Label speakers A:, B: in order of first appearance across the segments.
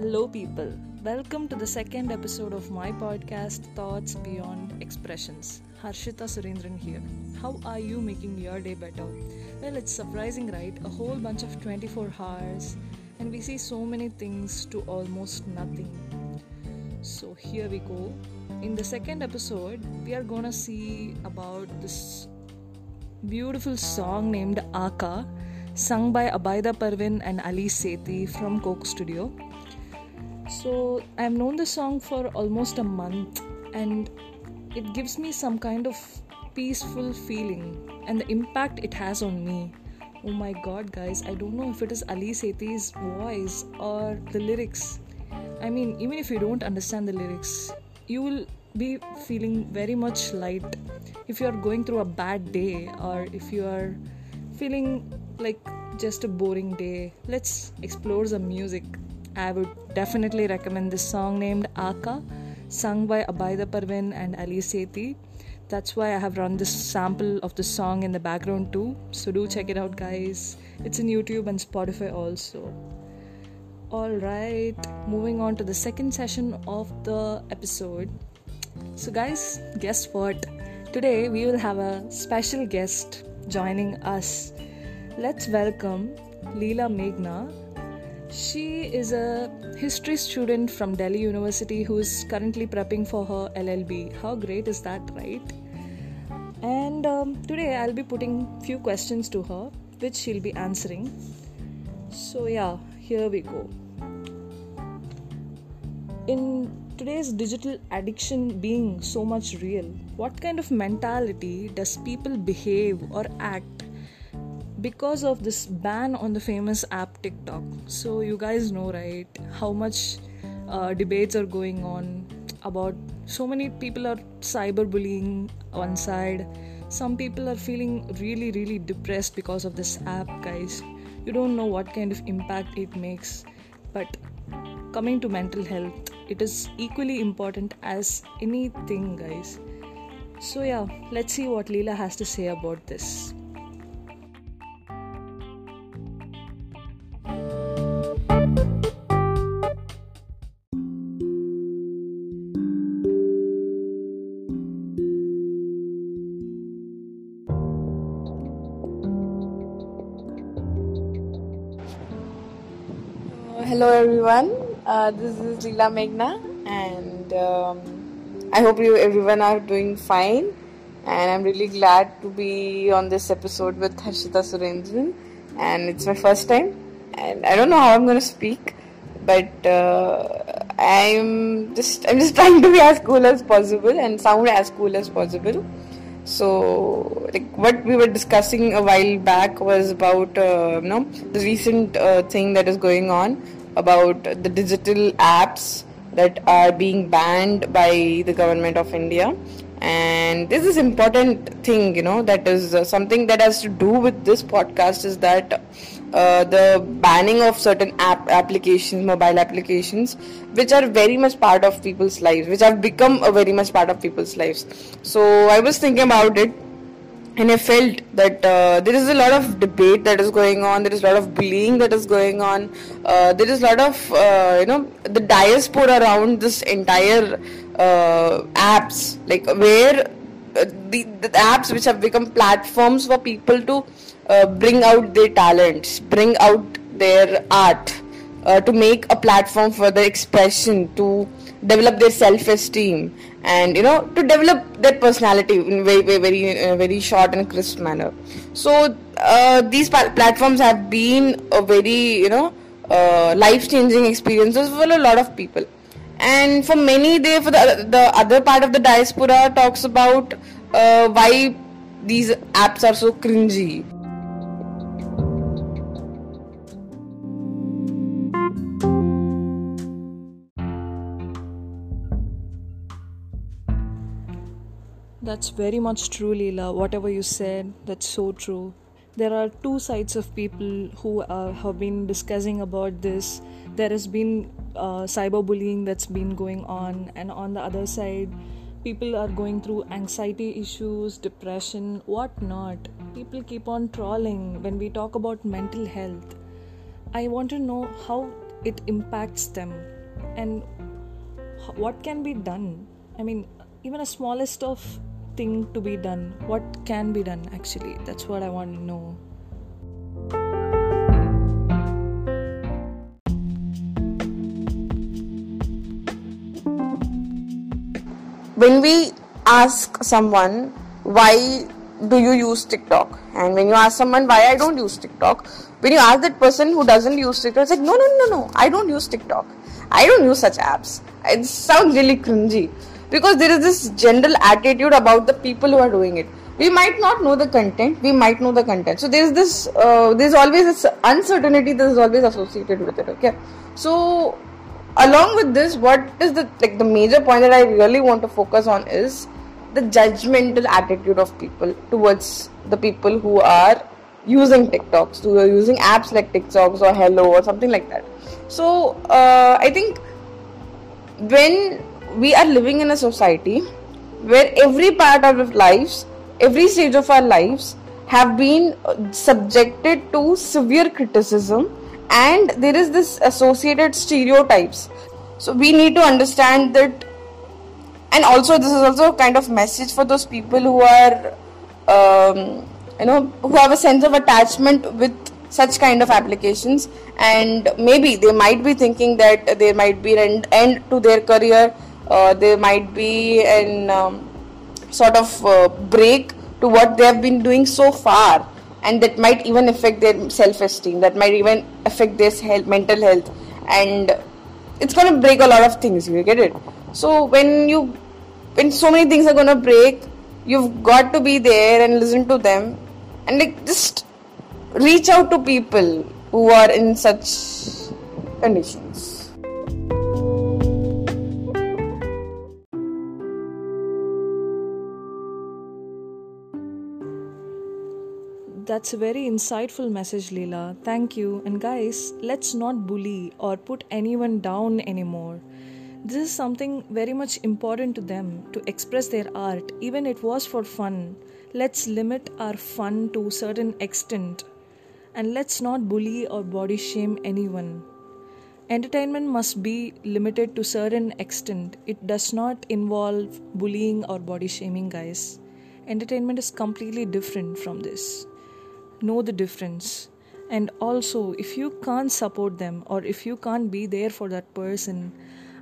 A: Hello, people. Welcome to the second episode of my podcast, Thoughts Beyond Expressions. Harshita Surendran here. How are you making your day better? Well, it's surprising, right? A whole bunch of 24 hours, and we see so many things to almost nothing. So, here we go. In the second episode, we are gonna see about this beautiful song named Aaqa, sung by Abida Parveen and Ali Sethi from Coke Studio. So, I've known the song for almost a month and it gives me some kind of peaceful feeling and the impact it has on me. Oh my god, guys, I don't know if it is Ali Sethi's voice or the lyrics. I mean, even if you don't understand the lyrics, you will be feeling very much light if you are going through a bad day or if you are feeling like just a boring day. Let's explore the music. I would definitely recommend this song named Aaqa, sung by Abida Parveen and Ali Sethi. That's why I have run this sample of the song in the background too. So do check it out, guys. It's in YouTube and Spotify also. Alright, moving on to the second session of the episode. So, guys, guess what? Today we will have a special guest joining us. Let's welcome Leela Meghna she is a history student from Delhi University who is currently prepping for her LLB. How great is that, right? And um, today I'll be putting few questions to her, which she'll be answering. So yeah, here we go. In today's digital addiction being so much real, what kind of mentality does people behave or act because of this ban on the famous app TikTok. So, you guys know, right, how much uh, debates are going on about so many people are cyberbullying one side. Some people are feeling really, really depressed because of this app, guys. You don't know what kind of impact it makes, but coming to mental health, it is equally important as anything, guys. So, yeah, let's see what Leela has to say about this.
B: Everyone. Uh, this is Leela Meghna, and um, I hope you everyone are doing fine. And I'm really glad to be on this episode with Harshita Surendran, and it's my first time. And I don't know how I'm going to speak, but uh, I'm just I'm just trying to be as cool as possible and sound as cool as possible. So, like what we were discussing a while back was about uh, you know the recent uh, thing that is going on about the digital apps that are being banned by the government of India. And this is important thing, you know, that is uh, something that has to do with this podcast is that uh, the banning of certain app applications, mobile applications, which are very much part of people's lives, which have become a very much part of people's lives. So I was thinking about it and I felt that uh, there is a lot of debate that is going on. There is a lot of bullying that is going on. Uh, there is a lot of uh, you know the diaspora around this entire uh, apps, like where uh, the, the apps which have become platforms for people to uh, bring out their talents, bring out their art, to make a platform for their expression, to develop their self-esteem and you know to develop their personality in very very very, uh, very short and crisp manner. So uh, these platforms have been a very you know uh, life changing experiences for a lot of people. And for many they for the, the other part of the diaspora talks about uh, why these apps are so cringy
A: That's very much true, Leela. Whatever you said, that's so true. There are two sides of people who uh, have been discussing about this. There has been uh, cyberbullying that's been going on, and on the other side, people are going through anxiety issues, depression, whatnot. People keep on trolling when we talk about mental health. I want to know how it impacts them and what can be done i mean even a smallest of thing to be done what can be done actually that's what i want to know
B: when we ask someone why do you use TikTok? And when you ask someone why I don't use TikTok, when you ask that person who doesn't use TikTok, it's like, no, no, no, no, I don't use TikTok. I don't use such apps. It sounds really cringy because there is this general attitude about the people who are doing it. We might not know the content, we might know the content. So there's this, uh, there's always this uncertainty that is always associated with it. Okay, so along with this, what is the like the major point that I really want to focus on is the judgmental attitude of people towards the people who are using TikToks, who are using apps like TikToks or Helo or something like that. So uh, I think when we are living in a society where every part of our lives, every stage of our lives have been subjected to severe criticism and there is this associated stereotypes. So we need to understand that and also this is also a kind of message for those people who are um, you know who have a sense of attachment with such kind of applications and maybe they might be thinking that there might be an end to their career uh, there might be an um, sort of uh, break to what they have been doing so far. And that might even affect their self-esteem that might even affect their health, mental health. And it's going to break a lot of things you get it? So when you when so many things are going to break you've got to be there and listen to them. And like just reach out to people who are in such conditions
A: That's a very insightful message, Leela. Thank you. And guys, let's not bully or put anyone down anymore. This is something very much important to them to express their art, even it was for fun. Let's limit our fun to a certain extent and let's not bully or body shame anyone. Entertainment must be limited to certain extent. It does not involve bullying or body shaming, guys. Entertainment is completely different from this know the difference. And also if you can't support them or if you can't be there for that person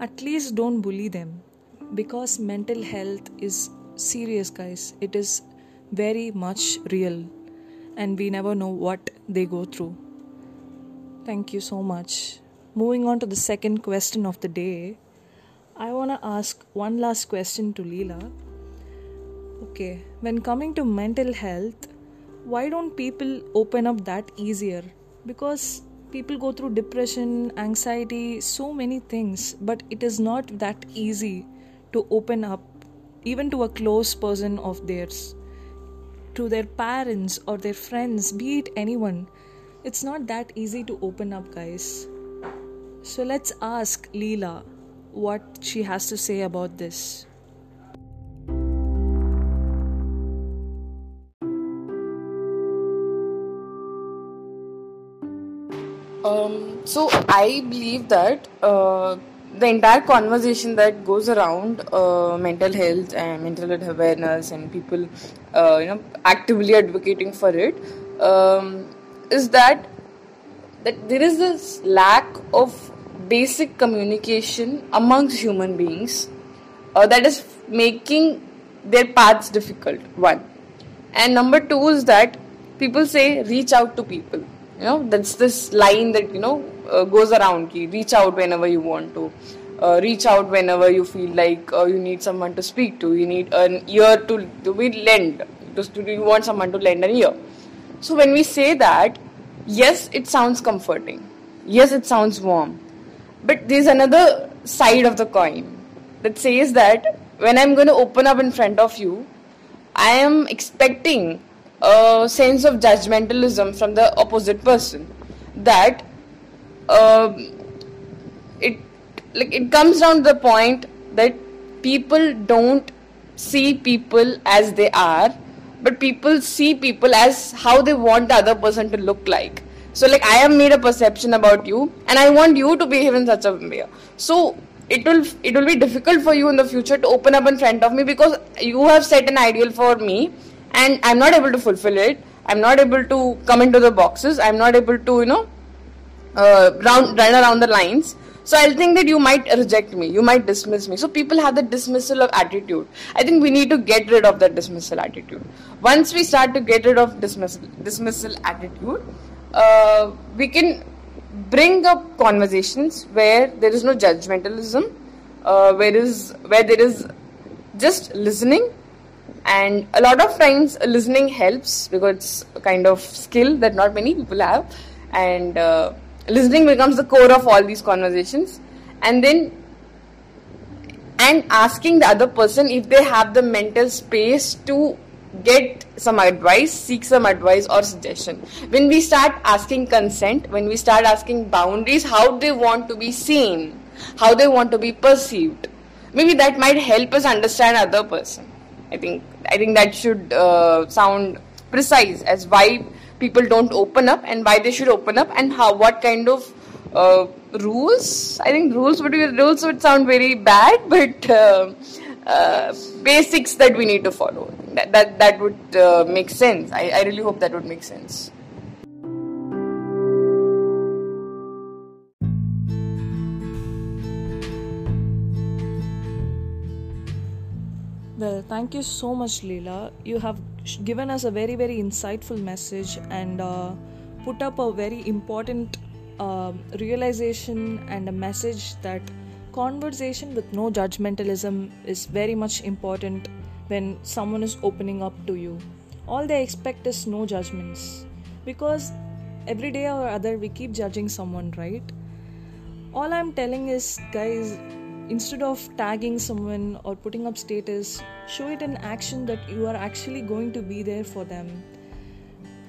A: at least don't bully them. Because mental health is serious guys. It is very much real. And we never know what they go through. Thank you so much. Moving on to the second question of the day. I want to ask one last question to leela. Okay when coming to mental health why don't people open up that easier? Because people go through depression anxiety so many things but it is not that easy to open up even to a close person of theirs to their parents or their friends be it anyone. It's not that easy to open up guys. So let's ask leela what she has to say about this
B: so I believe that uh, the entire conversation that goes around uh, mental health and mental health awareness and people, uh, you know, actively advocating for it, um, is that that there is this lack of basic communication amongst human beings uh, that is making their paths difficult. One, and number two is that people say reach out to people you know that's this line that you know uh, goes around ki, reach out whenever you want to. Uh, reach out whenever you feel like uh, you need someone to speak to. You need an ear to, to be lend. Just to, you want someone to lend an ear. So when we say that yes it sounds comforting. Yes it sounds warm. But there's another side of the coin that says that when i'm going to open up in front of you i am expecting a sense of judgmentalism from the opposite person. That uh, it like it comes down to the point that people don't see people as they are but people see people as how they want the other person to look like So like I have made a perception about you, and I want you to behave in such a way. So it will it will be difficult for you in the future to open up in front of me because you have set an ideal for me, and I'm not able to fulfill it. I'm not able to come into the boxes. I'm not able to you know uh, round, run around the lines. So I'll think that you might reject me, you might dismiss me. So people have the dismissal of attitude. I think we need to get rid of that dismissal attitude. Once we start to get rid of dismissal, dismissal attitude, uh, we can bring up conversations where there is no judgmentalism, uh, where is where there is just listening, and a lot of times listening helps because it's a kind of skill that not many people have, and uh, listening becomes the core of all these conversations. And then and asking the other person if they have the mental space to get some advice seek some advice or suggestion. When we start asking consent when we start asking boundaries how they want to be seen how they want to be perceived maybe that might help us understand other person. I think i think that should uh, sound precise as why people don't open up and why they should open up and how what kind of uh, rules? I think rules would be rules would sound very bad but uh, uh, basics that we need to follow. That that, that would uh, make sense. I, I really hope that would make sense
A: thank you so much, Leela. You have given us a very, very insightful message and uh, put up a very important uh, realization and a message that conversation with no judgmentalism is very much important when someone is opening up to you. All they expect is no judgments because every day or other we keep judging someone, right? All I'm telling is, guys, instead of tagging someone or putting up status show it in action that you are actually going to be there for them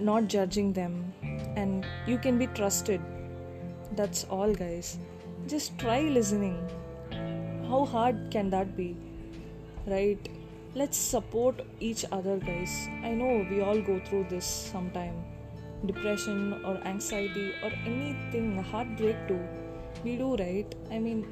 A: not judging them. And you can be trusted. That's all guys. Just try listening. How hard can that be? Right? Let's support each other guys. I know we all go through this sometime. Depression or anxiety or anything heartbreak too. We do right? I mean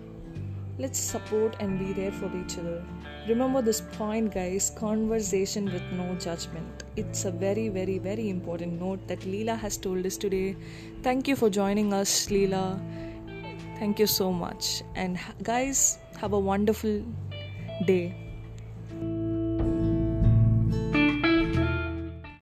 A: Let's support and be there for each other. Remember this point, guys conversation with no judgment. It's a very, very, very important note that Leela has told us today. Thank you for joining us, Leela. Thank you so much. And guys, have a wonderful day.